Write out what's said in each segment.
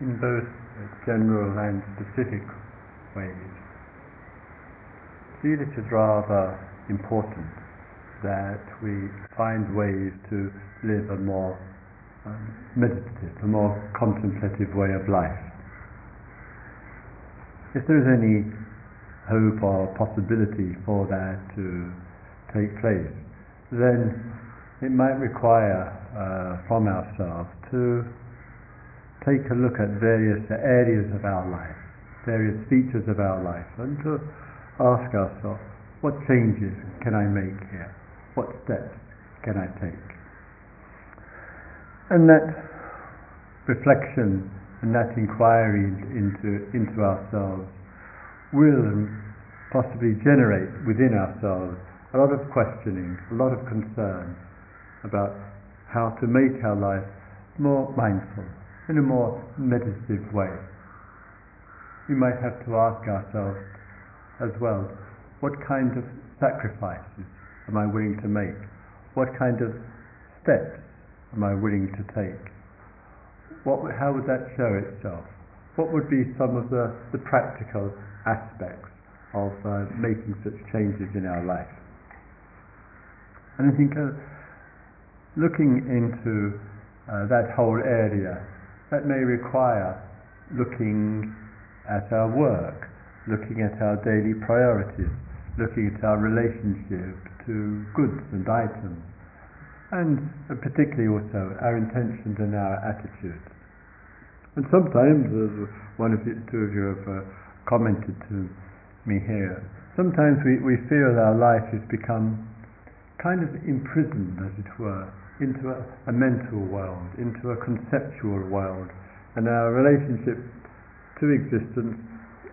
in both general and specific ways. Feel it is rather important that we find ways to live a more um, meditative, a more contemplative way of life. If there is any hope or possibility for that to take place, then it might require uh, from ourselves to take a look at various areas of our life, various features of our life, and to ask ourselves, what changes can I make here? What steps can I take? And that reflection and that inquiry into, into ourselves will um, possibly generate within ourselves a lot of questioning, a lot of concern about how to make our life more mindful, in a more meditative way. We might have to ask ourselves as well, what kind of sacrifices am I willing to make? What kind of steps am I willing to take? What, how would that show itself? What would be some of the, the practical aspects of uh, making such changes in our life? And I think uh, looking into uh, that whole area that may require looking at our work, looking at our daily priorities, looking at our relationship to goods and items, and particularly also our intentions and our attitudes. And sometimes, as one of the two of you have uh, commented to me here, sometimes we, we feel our life has become kind of imprisoned, as it were, into a, a mental world, into a conceptual world, and our relationship to existence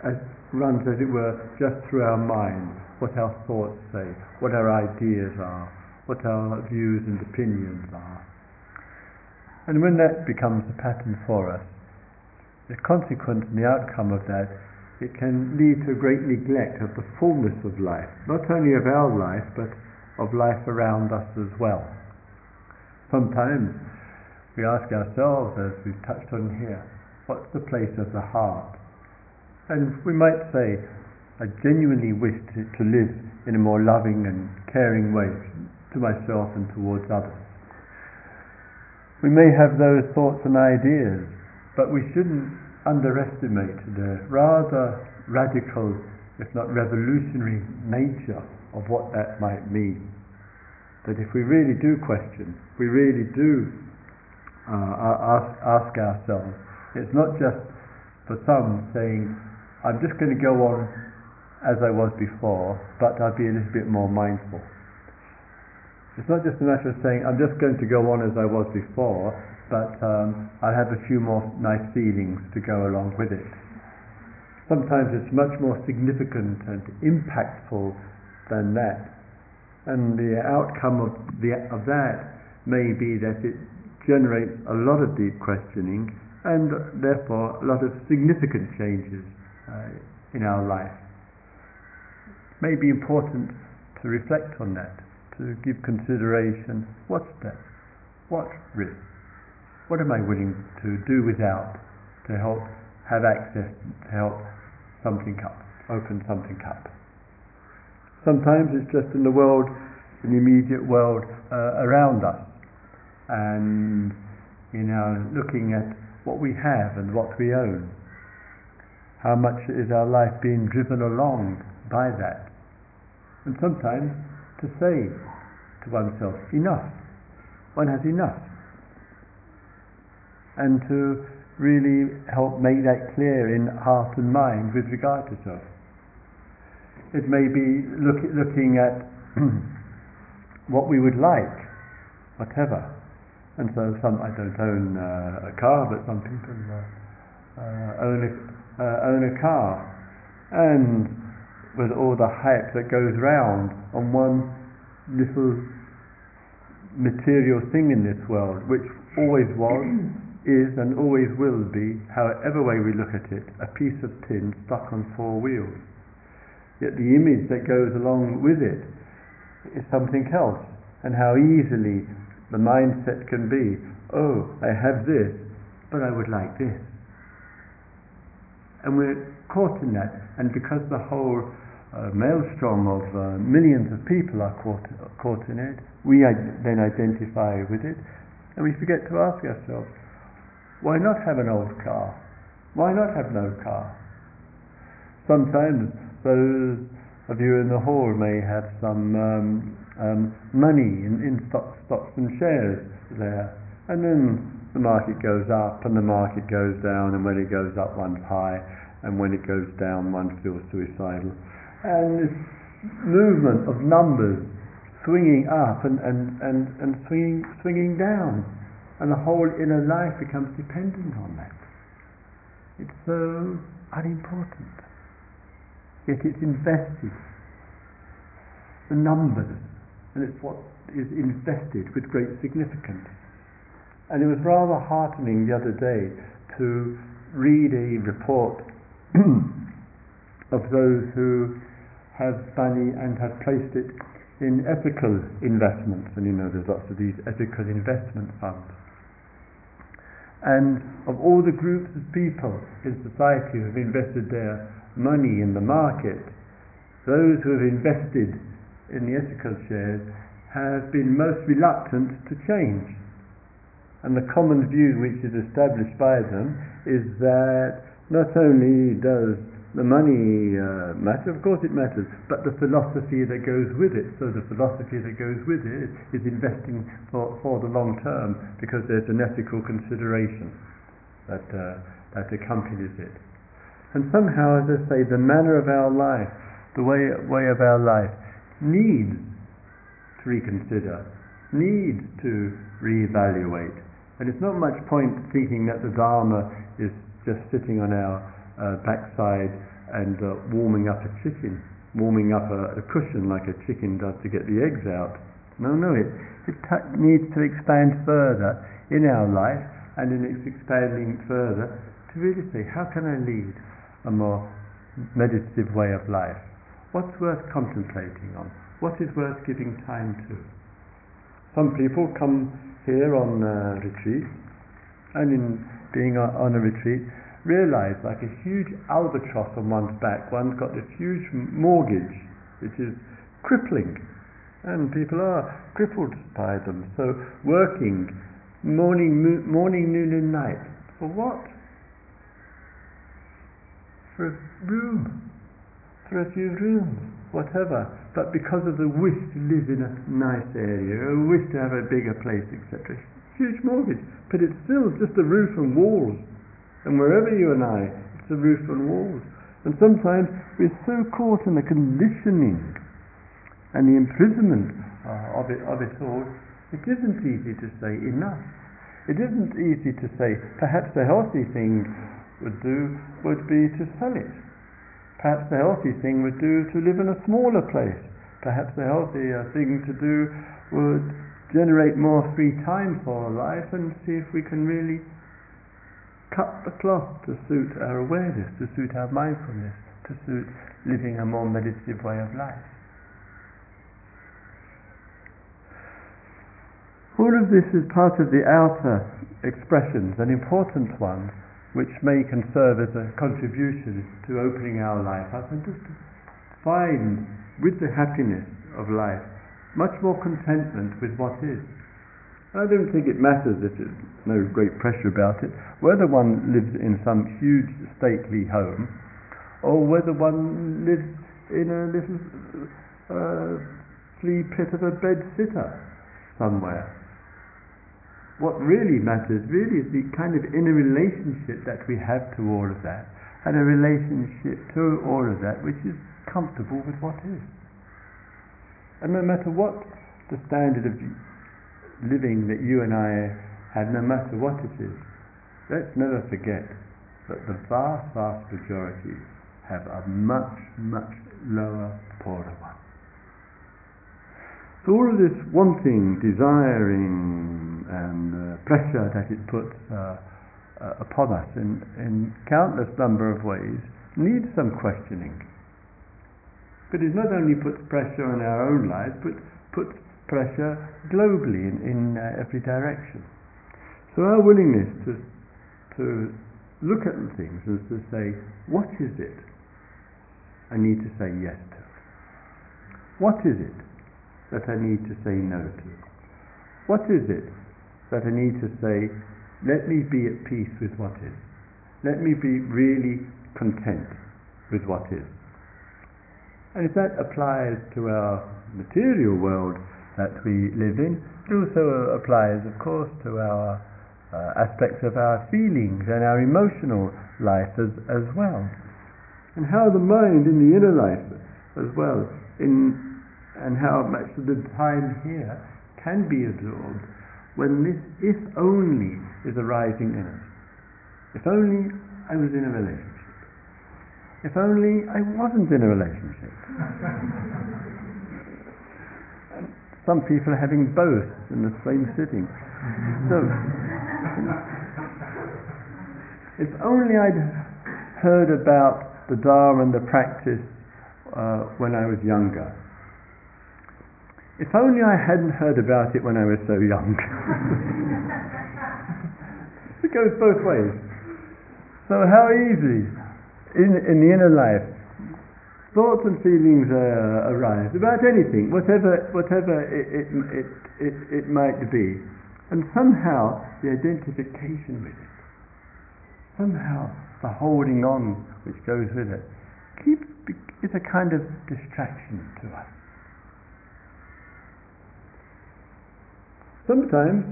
as, runs, as it were, just through our mind, what our thoughts say, what our ideas are, what our views and opinions are. And when that becomes a pattern for us, the consequence and the outcome of that, it can lead to a great neglect of the fullness of life, not only of our life, but of life around us as well. Sometimes we ask ourselves, as we've touched on here, what's the place of the heart? And we might say, I genuinely wish to, to live in a more loving and caring way to myself and towards others. We may have those thoughts and ideas, but we shouldn't underestimate the rather radical, if not revolutionary, nature of what that might mean that if we really do question, we really do uh, ask, ask ourselves, it's not just for some saying, I'm just going to go on as I was before, but I'll be a little bit more mindful. It's not just a matter of saying, I'm just going to go on as I was before, but um, I'll have a few more nice feelings to go along with it. Sometimes it's much more significant and impactful than that. And the outcome of, the, of that may be that it generates a lot of deep questioning and therefore a lot of significant changes uh, in our life. It may be important to reflect on that, to give consideration what's steps, what risk, what am I willing to do without to help have access, to help something up, open something up. Sometimes it's just in the world, in the immediate world uh, around us, and you know, looking at what we have and what we own. How much is our life being driven along by that? And sometimes to say to oneself, enough. One has enough. And to really help make that clear in heart and mind with regard to self. It may be look, looking at what we would like, whatever. And so some, I don't own uh, a car, but some people uh, uh, own, a, uh, own a car. And with all the hype that goes round on one little material thing in this world, which always was, is, and always will be, however way we look at it, a piece of tin stuck on four wheels. Yet the image that goes along with it is something else. And how easily the mindset can be, oh, I have this, but I would like this. And we're caught in that. And because the whole uh, maelstrom of uh, millions of people are caught, caught in it, we then identify with it. And we forget to ask ourselves, why not have an old car? Why not have no car? Sometimes those of you in the hall may have some um, um, money in, in stock, stocks and shares there. And then the market goes up and the market goes down, and when it goes up, one's high, and when it goes down, one feels suicidal. And this movement of numbers swinging up and, and, and, and swinging, swinging down, and the whole inner life becomes dependent on that. It's so unimportant, yet it's invested. The numbers, and it's what is invested with great significance. And it was rather heartening the other day to read a report of those who have money and have placed it in ethical investments. And you know, there's lots of these ethical investment funds. And of all the groups of people in society who have invested their money in the market, those who have invested in the ethical shares have been most reluctant to change. And the common view which is established by them is that not only does the money uh, matter, of course it matters, but the philosophy that goes with it. So the philosophy that goes with it is investing for, for the long term because there's an ethical consideration that, uh, that accompanies it. And somehow, as I say, the manner of our life, the way, way of our life, needs to reconsider, needs to reevaluate. And it's not much point thinking that the Dharma is just sitting on our uh, backside and uh, warming up a chicken, warming up a, a, cushion like a chicken does to get the eggs out. No, no, it, it t- needs to expand further in our life and in its expanding further to really say, how can I lead a more meditative way of life? What's worth contemplating on? What is worth giving time to? Some people come here on uh, retreat, and in being on a retreat, realize like a huge albatross on one's back, one's got this huge mortgage which is crippling, and people are crippled by them. So working morning, morning, noon, and night for what? For a room, for a few rooms, whatever but because of the wish to live in a nice area, a wish to have a bigger place, etc. Huge mortgage, but it's still just a roof and walls. And wherever you and I, it's a roof and walls. And sometimes we're so caught in the conditioning and the imprisonment uh, of, it, of it all, it isn't easy to say enough. It isn't easy to say, perhaps the healthy thing would do would be to sell it Perhaps the healthy thing would do to live in a smaller place. Perhaps the healthier uh, thing to do would generate more free time for life and see if we can really cut the cloth to suit our awareness, to suit our mindfulness, to suit living a more meditative way of life. All of this is part of the outer expressions, and important ones, which may can serve as a contribution to opening our life up and just to find with the happiness of life much more contentment with what is. I don't think it matters if there's no great pressure about it, whether one lives in some huge stately home or whether one lives in a little uh, flea pit of a bed sitter somewhere what really matters really is the kind of inner relationship that we have to all of that, and a relationship to all of that which is comfortable with what is. And no matter what the standard of living that you and I have, no matter what it is, let's never forget that the vast, vast majority have a much, much lower, poorer one. So all of this wanting, desiring, and uh, pressure that it puts uh, uh, upon us in, in countless number of ways needs some questioning. But it not only puts pressure on our own lives, but puts pressure globally in, in every direction. So our willingness to, to look at things and to say, what is it I need to say yes to? What is it that I need to say no to? What is it that I need to say, let me be at peace with what is? Let me be really content with what is. And if that applies to our material world that we live in, it also applies, of course, to our uh, aspects of our feelings and our emotional life as, as well. And how the mind in the inner life as well, in, and how much of the time here can be absorbed when this if only is arising in us. If only I was in a relationship. If only I wasn't in a relationship. Some people are having both in the same sitting. So, if only I'd heard about the Dharma and the practice uh, when I was younger. If only I hadn't heard about it when I was so young. it goes both ways. So how easy in, in the inner life thoughts and feelings uh, arise about anything, whatever whatever it, it, it, it, it might be, and somehow the identification with it, somehow the holding on which goes with it, keeps is a kind of distraction to us. Sometimes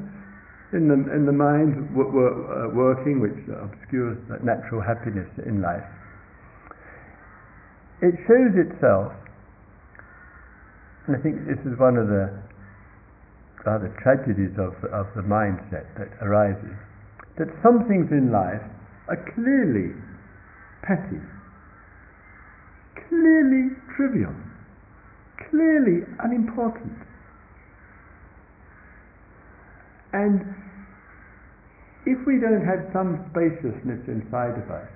in the, in the mind w- w- uh, working, which obscures that natural happiness in life, it shows itself, and I think this is one of the rather tragedies of, of the mindset that arises, that some things in life are clearly petty, clearly trivial, clearly unimportant and if we don't have some spaciousness inside of us,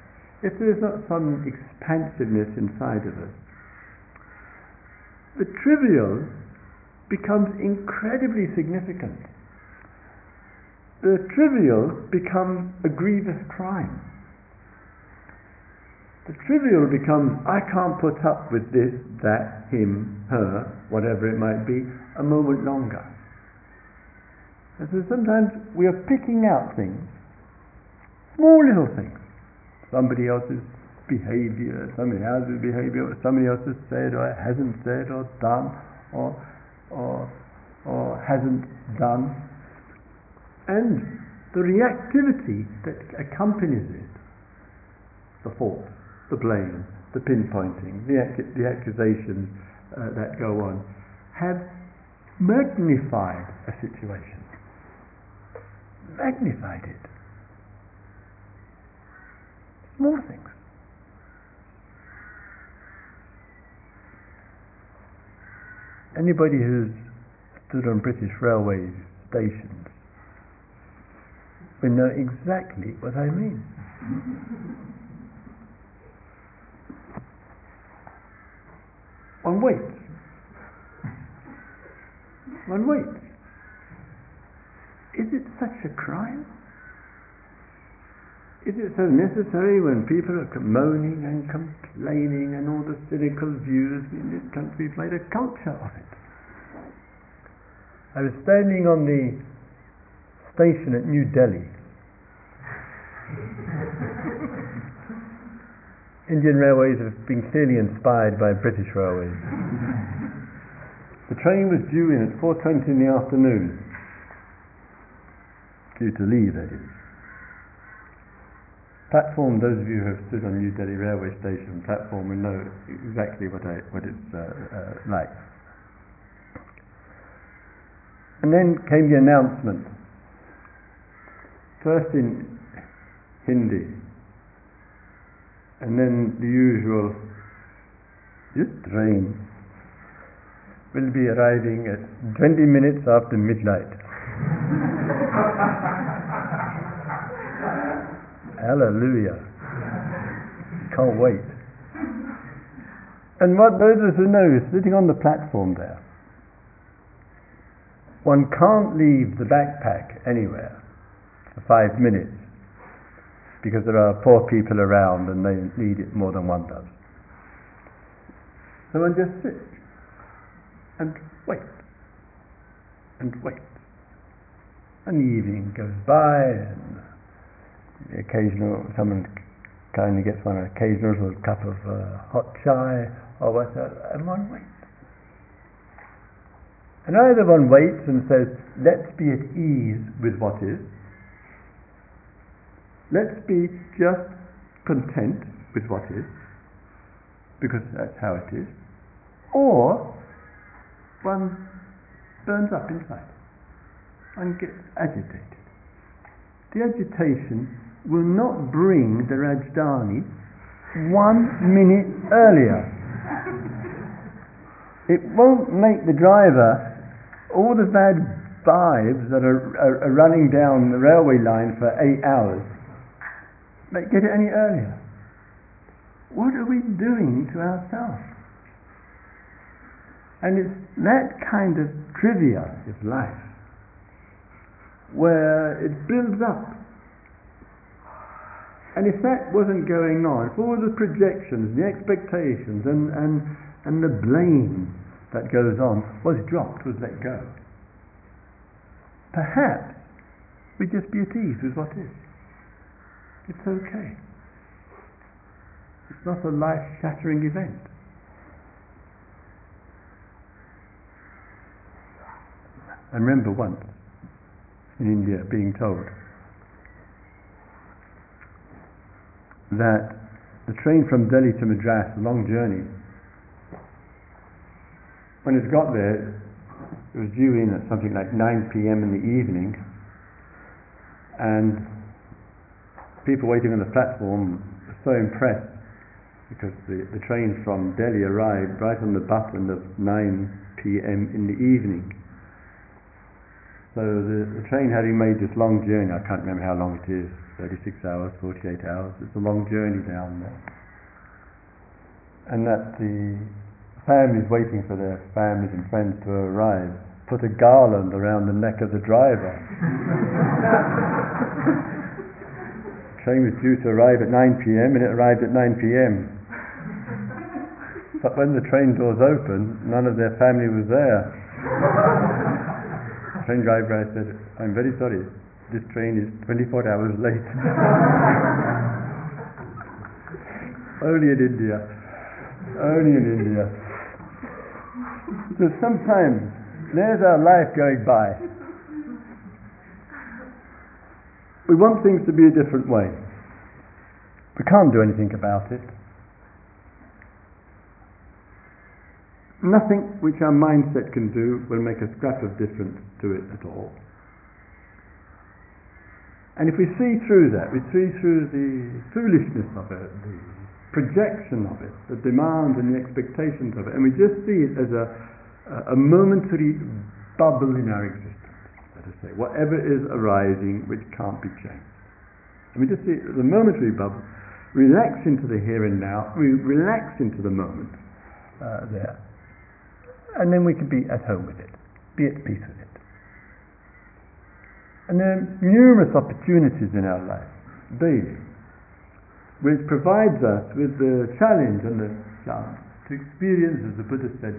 if there's not some expansiveness inside of us, the trivial becomes incredibly significant. The trivial becomes a grievous crime. The trivial becomes, I can't put up with this, that, him, her, whatever it might be, a moment longer. And so sometimes we are picking out things, small little things. Somebody else's behavior, somebody else's behavior, what somebody else has said or hasn't said or done or, or, or hasn't done. And the reactivity that accompanies it, the fault, the blame, the pinpointing, the, the accusations uh, that go on, have magnified a situation magnified it. Small things. Anybody who's stood on British Railway stations will know exactly what I mean. One waits. One waits. Is it such a crime? Is it so necessary when people are moaning and complaining and all the cynical views in this country have made a culture of it? I was standing on the station at New Delhi. Indian Railways have been clearly inspired by British Railways. the train was due in at 4.20 in the afternoon to leave, that is. Platform, those of you who have stood on New Delhi railway station platform will know exactly what, I, what it's uh, uh, like. And then came the announcement, first in Hindi, and then the usual, this train will be arriving at 20 minutes after midnight. Hallelujah. Can't wait. And what those who know, is sitting on the platform there, one can't leave the backpack anywhere for five minutes because there are poor people around and they need it more than one does. So one just sits and waits and waits. And the evening goes by and occasional someone kindly gets one an occasional little cup of uh, hot chai or whatever and one waits. And either one waits and says, let's be at ease with what is, let's be just content with what is, because that's how it is, or one burns up inside and gets agitated. The agitation will not bring the Rajdhani one minute earlier. It won't make the driver all the bad vibes that are, are, are running down the railway line for eight hours don't get it any earlier. What are we doing to ourselves? And it's that kind of trivia of life where it builds up. And if that wasn't going on, if all the projections, the expectations, and, and, and the blame that goes on was dropped, was let go. Perhaps we'd just be at ease with what is. It's okay. It's not a life shattering event. I remember once in India being told that the train from Delhi to Madras, a long journey, when it got there, it was due in at something like 9 p.m. in the evening, and people waiting on the platform were so impressed because the, the train from Delhi arrived right on the button of 9 p.m. in the evening. So the, the train having made this long journey, I can't remember how long it is, 36 hours, 48 hours, it's a long journey down there. And that the families waiting for their families and friends to arrive put a garland around the neck of the driver. The train was due to arrive at 9 p.m. and it arrived at 9 p.m. But when the train doors opened, none of their family was there. Train driver I said, I'm very sorry, this train is 24 hours late. Only in India. Only in India. So sometimes there's our life going by. We want things to be a different way. We can't do anything about it. Nothing which our mindset can do will make a scrap of difference to it at all. And if we see through that, we see through the foolishness of it, the projection of it, the demand and the expectations of it, and we just see it as a, a momentary bubble in our existence, let us say, whatever is arising which can't be changed. And we just see the momentary bubble, relax into the here and now, we relax into the moment uh, there, and then we can be at home with it, be at peace with it. And there are numerous opportunities in our life, daily, which provides us with the challenge and the chance to experience, as the Buddha said,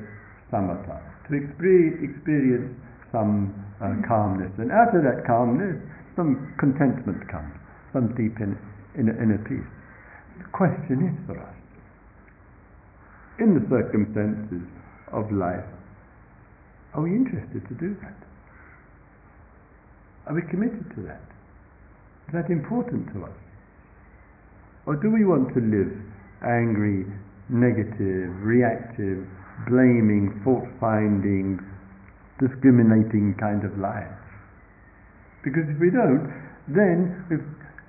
samatha, to experience some uh, calmness. And out of that calmness, some contentment comes, some deep inner, inner, inner peace. The question is for us, in the circumstances of life, are we interested to do that? Are we committed to that? Is that important to us? Or do we want to live angry, negative, reactive, blaming, fault finding, discriminating kind of life. Because if we don't, then we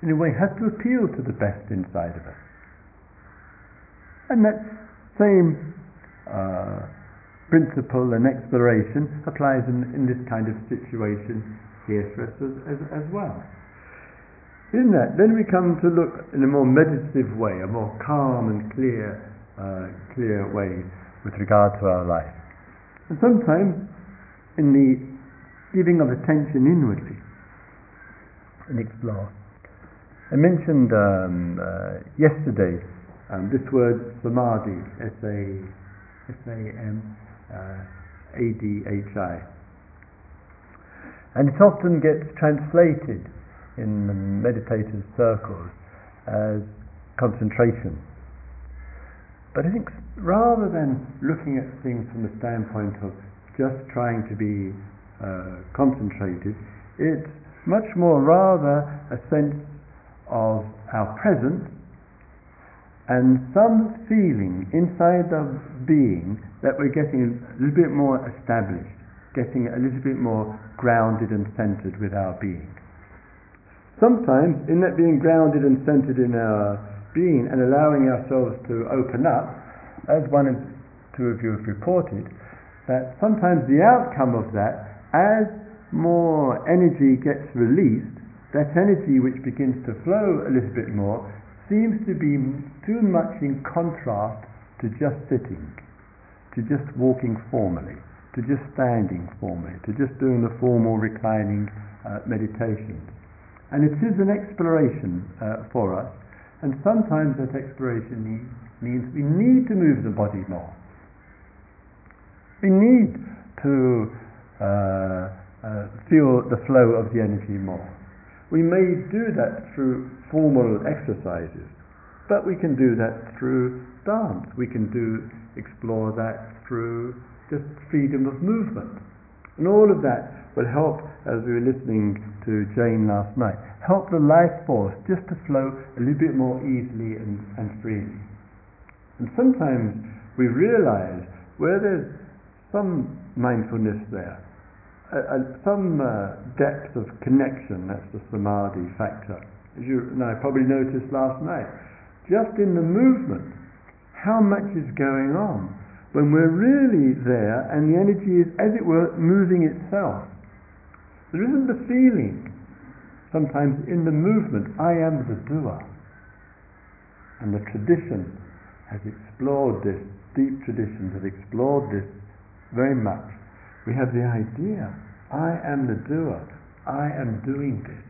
in a way have to appeal to the best inside of us. And that same uh, principle and exploration applies in, in, this kind of situation here for us as, as, as well. In that, then we come to look in a more meditative way, a more calm and clear, uh, clear way with regard to our life. And sometimes in the giving of attention inwardly and explore, I mentioned um, uh, yesterday um, this word samadhi, S-A, S-A-M, uh, A-D-H-I. And it often gets translated in meditative circles as concentration. But I think rather than looking at things from the standpoint of just trying to be uh, concentrated, it's much more rather a sense of our presence and some feeling inside the being that we're getting a little bit more established, getting a little bit more grounded and centered with our being. Sometimes, in that being grounded and centered in our being and allowing ourselves to open up, as one and two of you have reported, that sometimes the outcome of that, as more energy gets released, that energy which begins to flow a little bit more seems to be too much in contrast to just sitting, to just walking formally, to just standing formally, to just doing the formal reclining uh, meditations. And it is an exploration uh, for us, and sometimes that exploration need, means we need to move the body more. We need to uh, uh feel the flow of the energy more. We may do that through formal exercises, but we can do that through dance. We can do explore that through just freedom of movement. And all of that will help, as we were listening to Jane last night, help the life force just to flow a little bit more easily and, and freely. And sometimes we realize where there's some mindfulness there, some uh, depth of connection, that's the samadhi factor. As you I probably noticed last night, just in the movement, how much is going on when we're really there and the energy is, as it were, moving itself. There isn't the feeling, sometimes in the movement, I am the doer. And the tradition has explored this, deep traditions have explored this very much we have the idea I am the doer, I am doing this.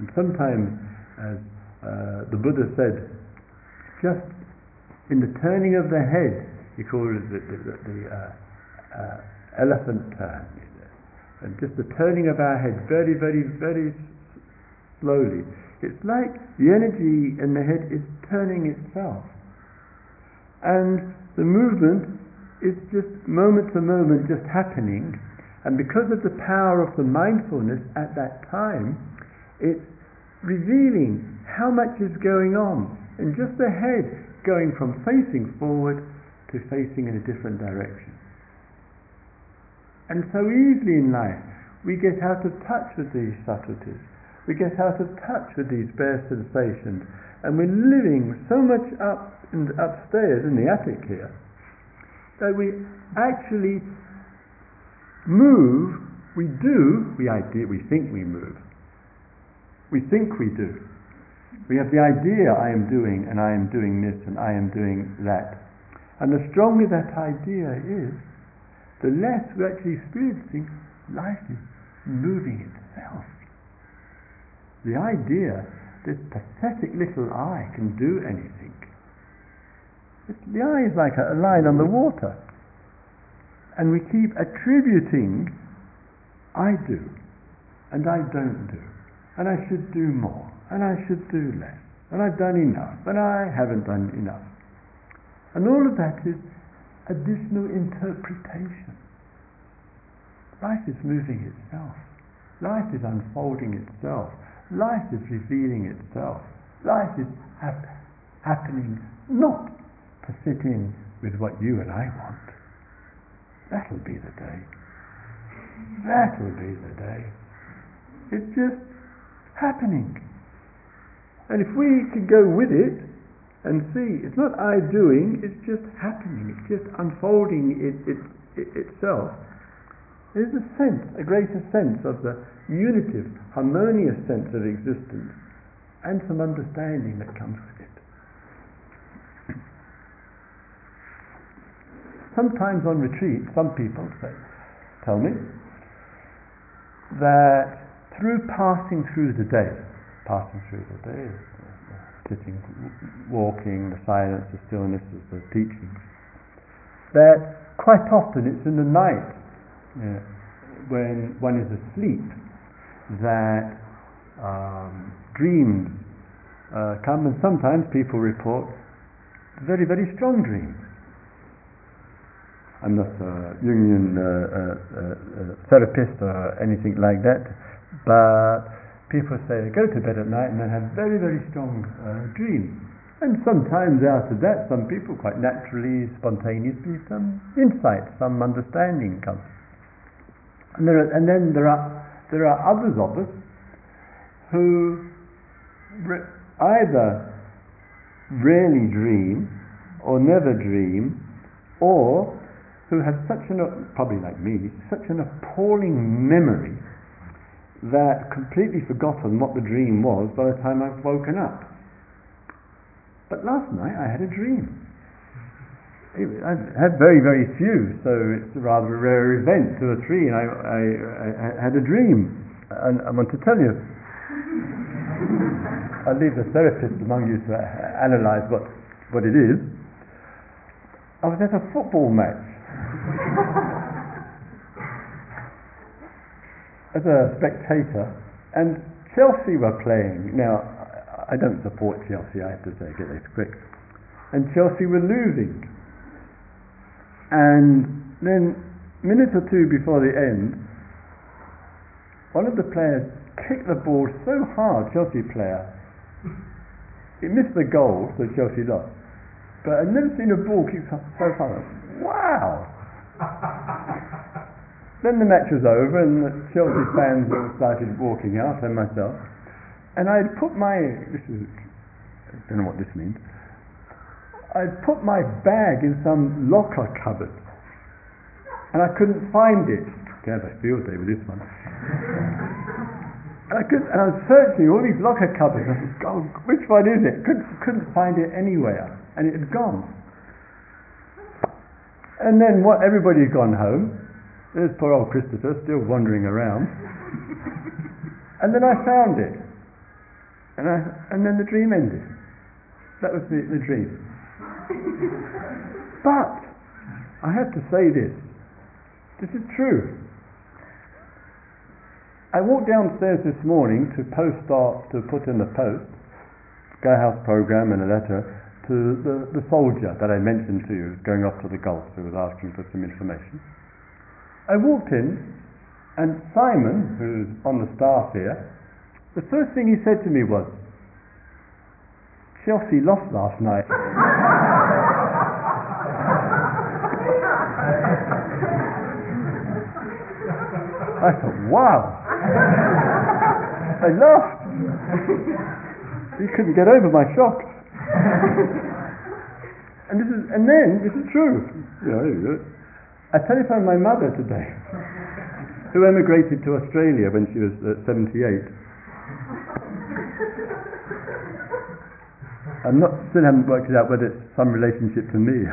And sometimes, as uh, the Buddha said, just in the turning of the head, he called it the, the, the uh, uh, elephant turn, and just the turning of our head very, very, very slowly. It's like the energy in the head is turning itself. And the movement it's just moment to moment just happening. And because of the power of the mindfulness at that time, it's revealing how much is going on. And just the head going from facing forward to facing in a different direction. And so easily in life, we get out of touch with these subtleties. We get out of touch with these bare sensations. And we're living so much up in upstairs in the attic here that we actually move, we do, we, idea, we think we move. We think we do. We have the idea I am doing and I am doing this and I am doing that. And the stronger that idea is, the less we're actually experiencing life is moving itself. The idea this pathetic little I can do anything the I is like a line on the mm-hmm. water. And we keep attributing, I do, and I don't do, and I should do more, and I should do less, and I've done enough, but I haven't done enough. And all of that is additional interpretation. Life is moving itself. Life is unfolding itself. Life is revealing itself. Life is hap- happening not to fit in with what you and I want. That'll be the day. That'll be the day. It's just happening. And if we can go with it and see, it's not I doing, it's just happening, it's just unfolding it, it, it itself. There's a sense, a greater sense of the unitive, harmonious sense of existence and some understanding that comes with it. Sometimes on retreat, some people say, tell me that through passing through the day, passing through the day, sitting, walking, the silence, the stillness of the teachings. That quite often it's in the night you know, when one is asleep that um, dreams uh, come, and sometimes people report very, very strong dreams. I'm not a Jungian uh, uh, uh, therapist or anything like that, but people say they go to bed at night and they have very, very strong uh, dreams. And sometimes after that, some people quite naturally, spontaneously, some insight, some understanding comes. And, there are, and then there are, there are others of us who re- either rarely dream or never dream or who have such an, probably like me, such an appalling memory that completely forgotten what the dream was by the time I've woken up. But last night I had a dream. I've had very, very few, so it's a rather a rare event, two or three, and I, I, I had a dream. And I want to tell you, I'll leave the therapist among you to analyze what, what it is. I was at a football match as a spectator, and Chelsea were playing. Now, I don't support Chelsea, I have to say, get this quick. And Chelsea were losing. And then, minute or two before the end, one of the players kicked the ball so hard, Chelsea player, it missed the goal, so Chelsea lost. But I've never seen a ball kicked so hard. Wow! then the match was over, and the Chelsea fans all started walking out, and myself. And I'd put my this is I don't know what this means. I'd put my bag in some locker cupboard, and I couldn't find it. Can't I field day with this one? And I, could, and I was searching all these locker cupboards. I which one is it? Couldn't, couldn't find it anywhere, and it had gone. And then what, everybody had gone home. There's poor old Christopher still wandering around. and then I found it. And, I, and then the dream ended. That was the, the dream. but I have to say this. This is true. I walked downstairs this morning to post off, to put in the post, Gaia House program and a letter to the, the soldier that I mentioned to you, going off to the Gulf, who was asking for some information. I walked in, and Simon, who's on the staff here, the first thing he said to me was, Chelsea lost last night. I thought, wow. I laughed. he couldn't get over my shock and this is, and then this is true. You I telephoned my mother today, who emigrated to Australia when she was uh, 78. I'm not still haven't worked it out whether it's some relationship to me.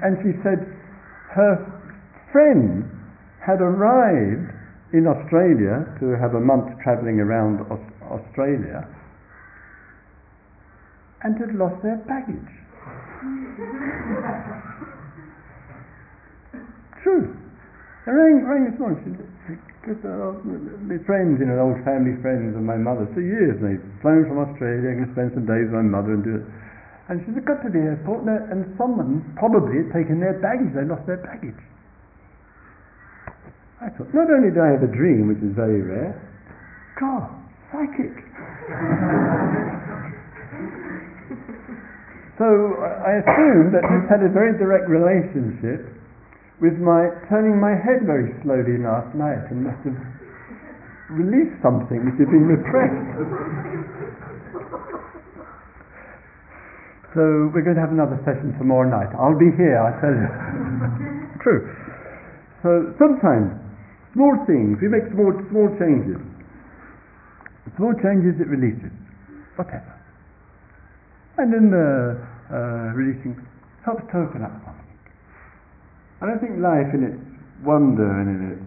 and she said her friend had arrived in Australia to have a month travelling around Australia and had lost their baggage. True. I rang, rang this morning, because uh, the friends, you know, old family friends of my mother for years, and they'd flown from Australia, going to spend some days with my mother and do it. And she said, got to the airport, and, and someone probably had taken their baggage, they lost their baggage. I thought, not only do I have a dream, which is very rare, God, psychic. So I assume that this had a very direct relationship with my turning my head very slowly last night and must have released something which had been repressed. so we're going to have another session tomorrow night. I'll be here, I tell you. True. So sometimes small things, we make small small changes. Small changes it releases. Whatever. And then the uh, releasing helps to open up. I don't think life in its wonder and in its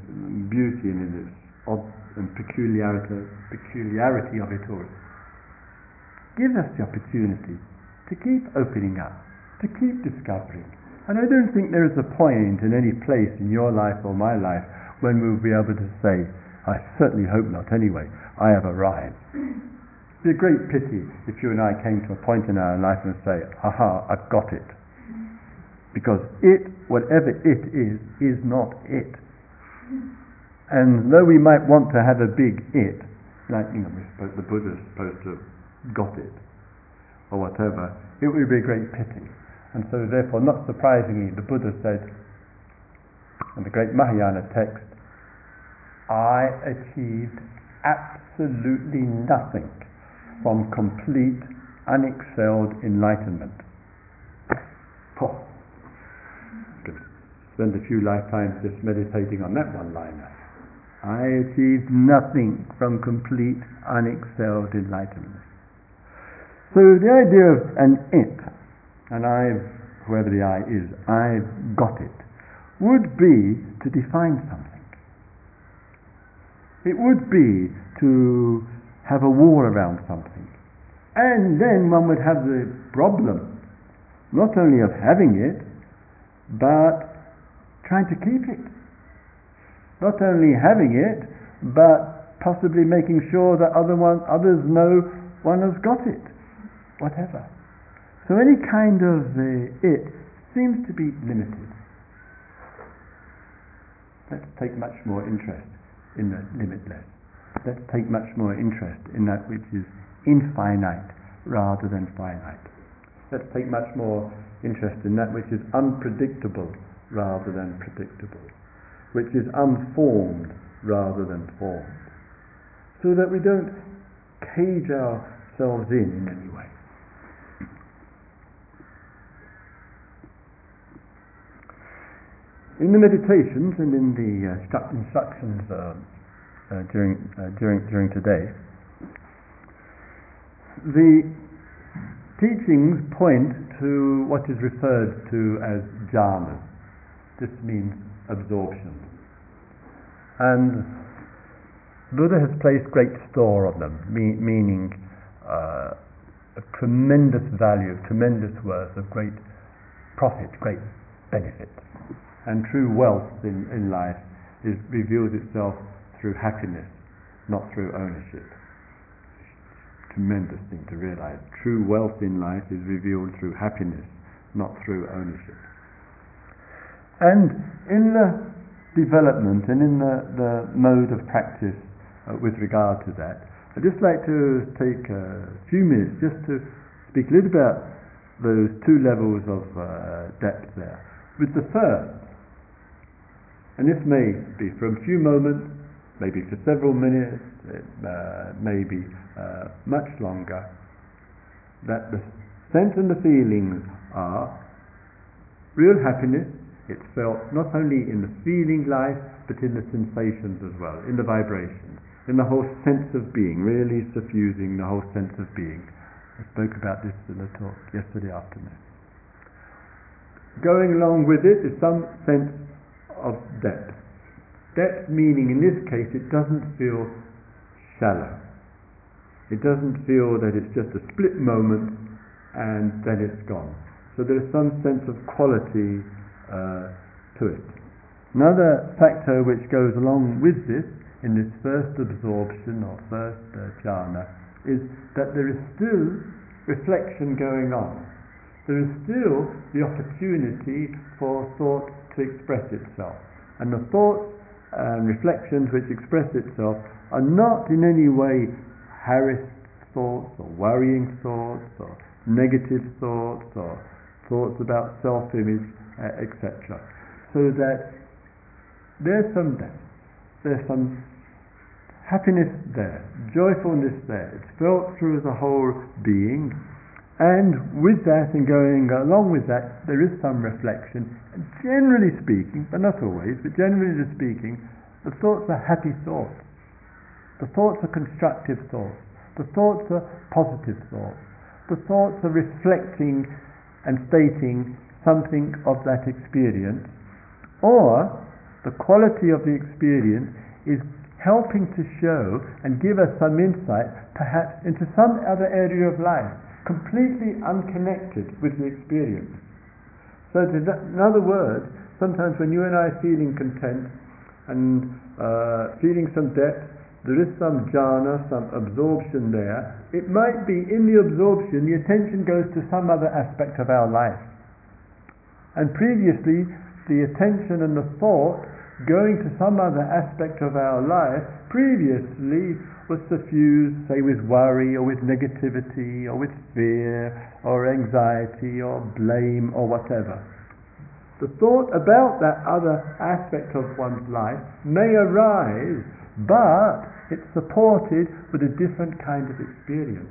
beauty and in its odd and peculiarity, peculiarity of it all gives us the opportunity to keep opening up, to keep discovering. And I don't think there is a point in any place in your life or my life when we'll be able to say, I certainly hope not anyway, I have arrived. It'd be a great pity if you and I came to a point in our life and say, aha, I've got it. Because it, whatever it is, is not it. And though we might want to have a big it, like you know, the Buddha's supposed to have got it, or whatever, it would be a great pity. And so therefore, not surprisingly, the Buddha said in the great Mahayana text, I achieved absolutely nothing from complete, unexcelled enlightenment. Oh, could spend a few lifetimes just meditating on that one liner. I achieved nothing from complete, unexcelled enlightenment. So the idea of an it, and I, whoever the I is, I've got it, would be to define something. It would be to have a wall around something. And then one would have the problem, not only of having it, but trying to keep it. Not only having it, but possibly making sure that other one, others know one has got it. Whatever. So any kind of uh, it seems to be limited. Let's take much more interest in the limitless. Let's take much more interest in that which is infinite rather than finite. Let's take much more interest in that which is unpredictable rather than predictable, which is unformed rather than formed, so that we don't cage ourselves in in any way. In the meditations and in the uh, instructions uh, uh, during, uh, during, during today, the teachings point to what is referred to as jhanas. This means absorption. And Buddha has placed great store on them, me- meaning uh, a tremendous value, tremendous worth, of great profit, great benefit and true wealth in, in life is, reveals itself through happiness, not through ownership. Tremendous thing to realize. True wealth in life is revealed through happiness, not through ownership. And in the development and in the, the mode of practice uh, with regard to that, I'd just like to take a few minutes just to speak a little about those two levels of uh, depth there. With the first, and this may be for a few moments, maybe for several minutes, it uh, may be uh, much longer, that the sense and the feelings are real happiness. It's felt not only in the feeling life, but in the sensations as well, in the vibrations, in the whole sense of being, really suffusing the whole sense of being. I spoke about this in a talk yesterday afternoon. Going along with it is some sense of depth. Depth meaning in this case it doesn't feel shallow. It doesn't feel that it's just a split moment and then it's gone. So there's some sense of quality uh, to it. Another factor which goes along with this in this first absorption or first uh, jhana is that there is still reflection going on. There is still the opportunity for thought to express itself. And the thoughts and reflections which express itself are not in any way harassed thoughts or worrying thoughts or negative thoughts or thoughts about self-image, uh, etc. So that there's some there's some happiness there, joyfulness there. It's felt through the whole being, and with that and going along with that, there is some reflection. And generally speaking, but not always, but generally speaking, the thoughts are happy thoughts. The thoughts are constructive thoughts. The thoughts are positive thoughts. The thoughts are reflecting and stating something of that experience. Or the quality of the experience is helping to show and give us some insight, perhaps into some other area of life, completely unconnected with the experience. So, in other words, sometimes when you and I are feeling content and uh, feeling some depth, there is some jhana, some absorption there. It might be in the absorption, the attention goes to some other aspect of our life. And previously, the attention and the thought going to some other aspect of our life previously was suffused, say, with worry or with negativity or with fear or anxiety or blame or whatever. The thought about that other aspect of one's life may arise, but it's supported with a different kind of experience.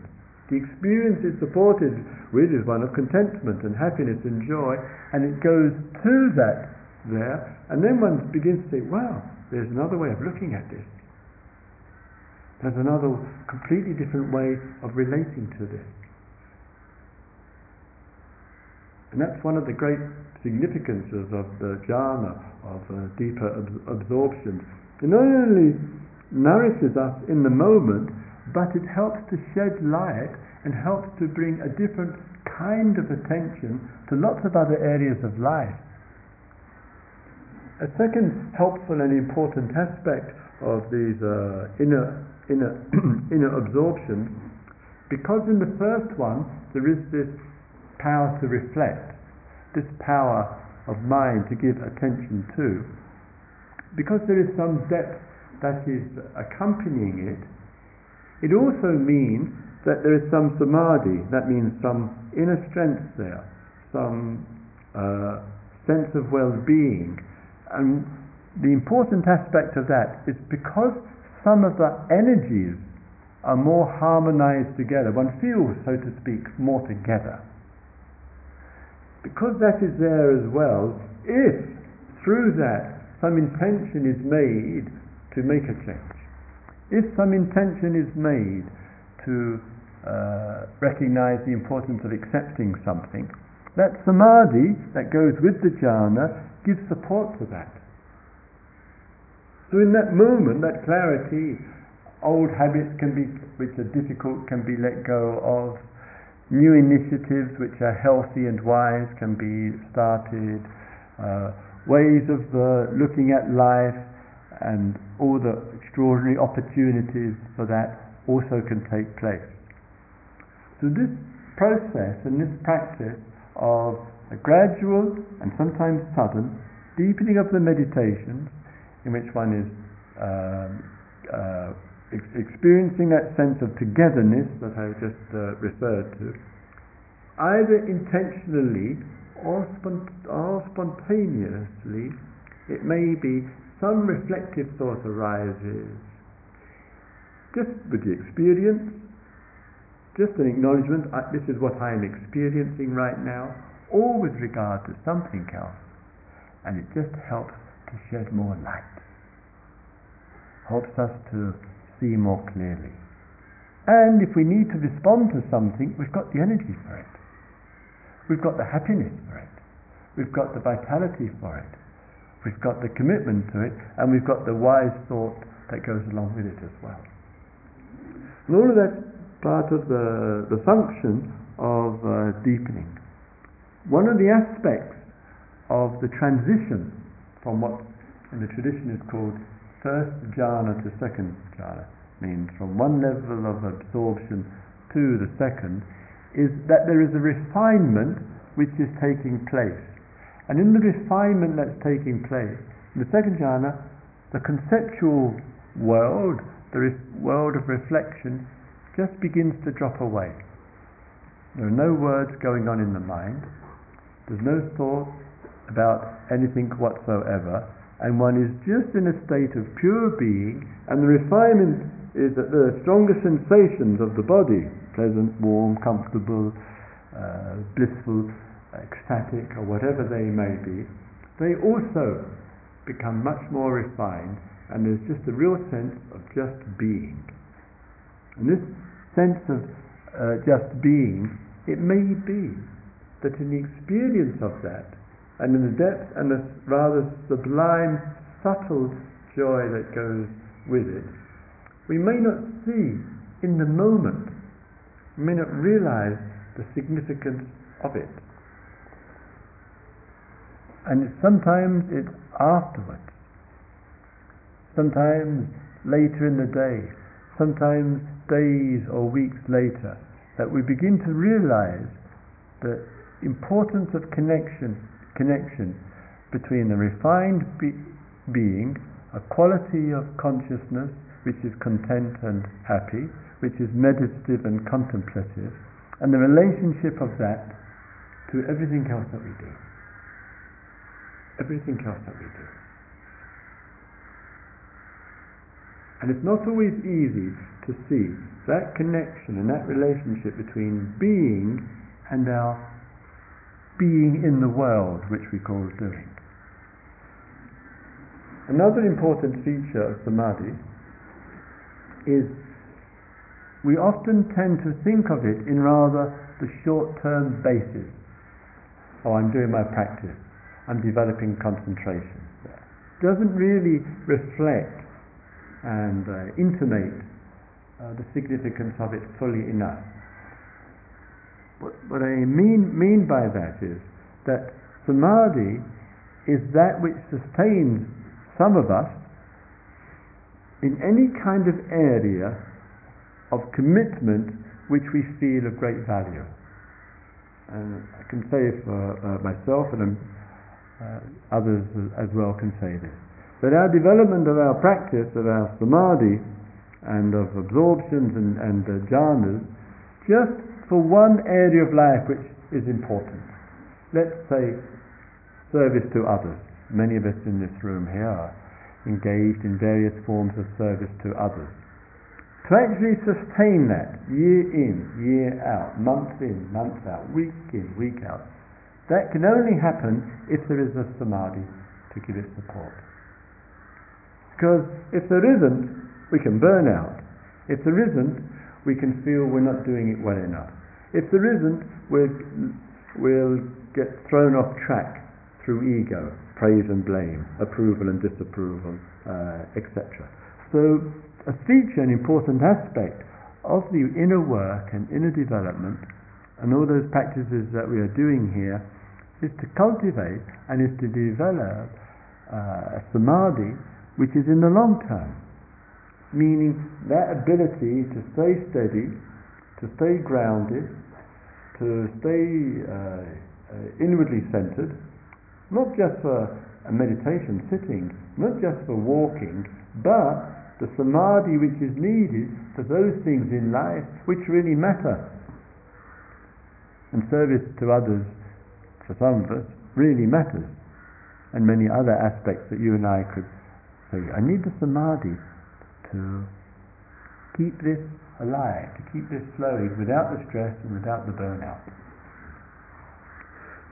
The experience is supported with is one of contentment and happiness and joy, and it goes to that there, and then one begins to say, wow, there's another way of looking at this. There's another completely different way of relating to this. And that's one of the great significances of the jhana, of uh, deeper ab- absorption. It not only nourishes us in the moment, but it helps to shed light and helps to bring a different kind of attention to lots of other areas of life. A second helpful and important aspect of these uh, inner inner, inner absorption, because in the first one there is this power to reflect, this power of mind to give attention to, because there is some depth that is accompanying it, it also means that there is some samadhi, that means some inner strength there, some uh, sense of well-being. And the important aspect of that is because some of the energies are more harmonized together. One feels, so to speak, more together. Because that is there as well, if through that some intention is made to make a change, if some intention is made to uh, recognize the importance of accepting something, that samadhi that goes with the jhana gives support to that. So in that moment, that clarity, old habits can be, which are difficult, can be let go of. New initiatives which are healthy and wise can be started. Uh, ways of uh, looking at life and all the extraordinary opportunities for that also can take place. So this process and this practice of a gradual and sometimes sudden deepening of the meditations in which one is um, uh, ex- experiencing that sense of togetherness that I just uh, referred to, either intentionally or, spont- or spontaneously, it may be some reflective thought arises, just with the experience, just an acknowledgement, this is what I am experiencing right now, or with regard to something else, and it just helps to shed more light helps us to see more clearly. And if we need to respond to something, we've got the energy for it. We've got the happiness for it. We've got the vitality for it. We've got the commitment to it, and we've got the wise thought that goes along with it as well. And all of that's part of the, the function of uh, deepening. One of the aspects of the transition from what in the tradition is called first jhana to second jhana means from one level of absorption to the second is that there is a refinement which is taking place. And in the refinement that's taking place, in the second jhana, the conceptual world, the world of reflection, just begins to drop away. There are no words going on in the mind. There's no thought about anything whatsoever and one is just in a state of pure being, and the refinement is that the stronger sensations of the body, pleasant, warm, comfortable, uh, blissful, ecstatic, or whatever they may be, they also become much more refined, and there's just a real sense of just being. And this sense of uh, just being, it may be that in the experience of that, and in the depth and the rather sublime, subtle joy that goes with it, we may not see in the moment, we may not realize the significance of it. And sometimes it's afterwards, sometimes later in the day, sometimes days or weeks later, that we begin to realize the importance of connection, connection between the refined be- being, a quality of consciousness which is content and happy, which is meditative and contemplative, and the relationship of that to everything else that we do everything else that we do. And it's not always easy to see that connection and that relationship between being and our being in the world, which we call doing. Another important feature of samadhi is we often tend to think of it in rather the short-term basis. Oh, I'm doing my practice and developing concentration. Doesn't really reflect and uh, intimate uh, the significance of it fully enough. What, what I mean, mean by that is that samadhi is that which sustains some of us in any kind of area of commitment which we feel of great value. And I can say for uh, myself, and I'm uh, others as well can say this. That our development of our practice, of our samadhi, and of absorptions and, and uh, jhanas, just for one area of life which is important. Let's say service to others. Many of us in this room here are engaged in various forms of service to others. To actually sustain that year in, year out, month in, month out, week in, week out, that can only happen if there is a samadhi to give it support. Because if there isn't, we can burn out. If there isn't, we can feel we're not doing it well enough. If there isn't, we'll, get thrown off track through ego, praise and blame, approval and disapproval, uh, etc. So, a feature, an important aspect of the inner work and inner development, and all those practices that we are doing here, is to cultivate and is to develop uh, a samadhi which is in the long term. Meaning that ability to stay steady, to stay grounded, to stay uh, uh, inwardly centered, not just for a meditation sitting, not just for walking, but the samadhi which is needed for those things in life which really matter. And service to others for some of us really matters, and many other aspects that you and I could say. I need the samadhi to keep this alive, to keep this flowing without the stress and without the burnout.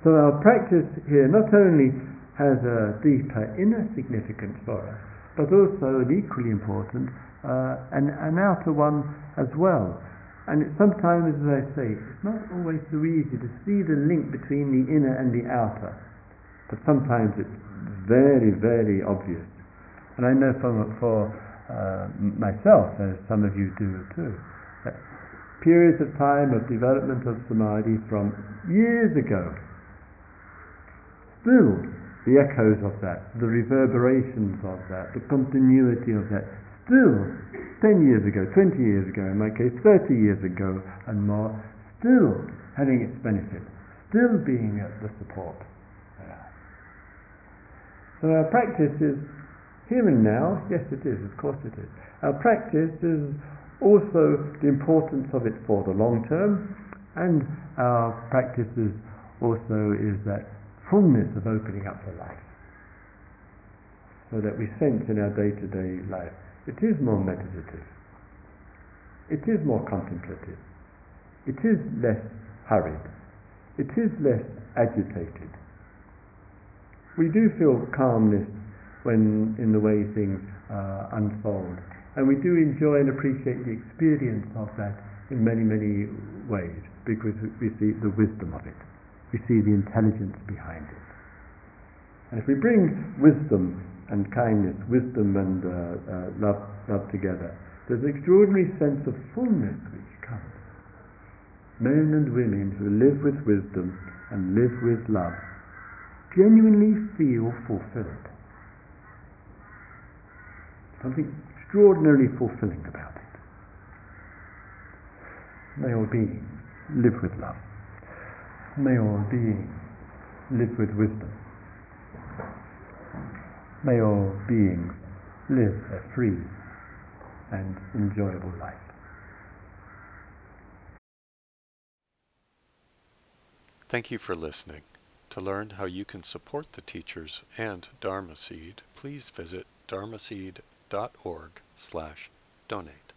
So our practice here not only has a deeper inner significance for us, but also an equally important uh, an, an outer one as well. And it, sometimes, as I say, it's not always so easy to see the link between the inner and the outer. But sometimes it's very, very obvious. And I know from, for uh, myself, as some of you do too, that periods of time of development of samadhi from years ago, still the echoes of that, the reverberations of that, the continuity of that still 10 years ago, 20 years ago, in my case 30 years ago and more, still having its benefit, still being at the support. So our practice is here and now, yes it is, of course it is. Our practice is also the importance of it for the long term, and our practice is also is that fullness of opening up for life. So that we sense in our day to day life it is more meditative. It is more contemplative. It is less hurried. It is less agitated. We do feel calmness when in the way things uh, unfold. And we do enjoy and appreciate the experience of that in many, many ways because we see the wisdom of it. We see the intelligence behind it. And if we bring wisdom and kindness, wisdom and uh, uh, love, love together, there's an extraordinary sense of fullness which comes. Men and women who live with wisdom and live with love genuinely feel fulfilled. Something extraordinarily fulfilling about it. May all beings live with love. May all beings live with wisdom. May all beings live a free and enjoyable life. Thank you for listening. To learn how you can support the teachers and Dharma Seed, please visit dharmaseed.org slash donate.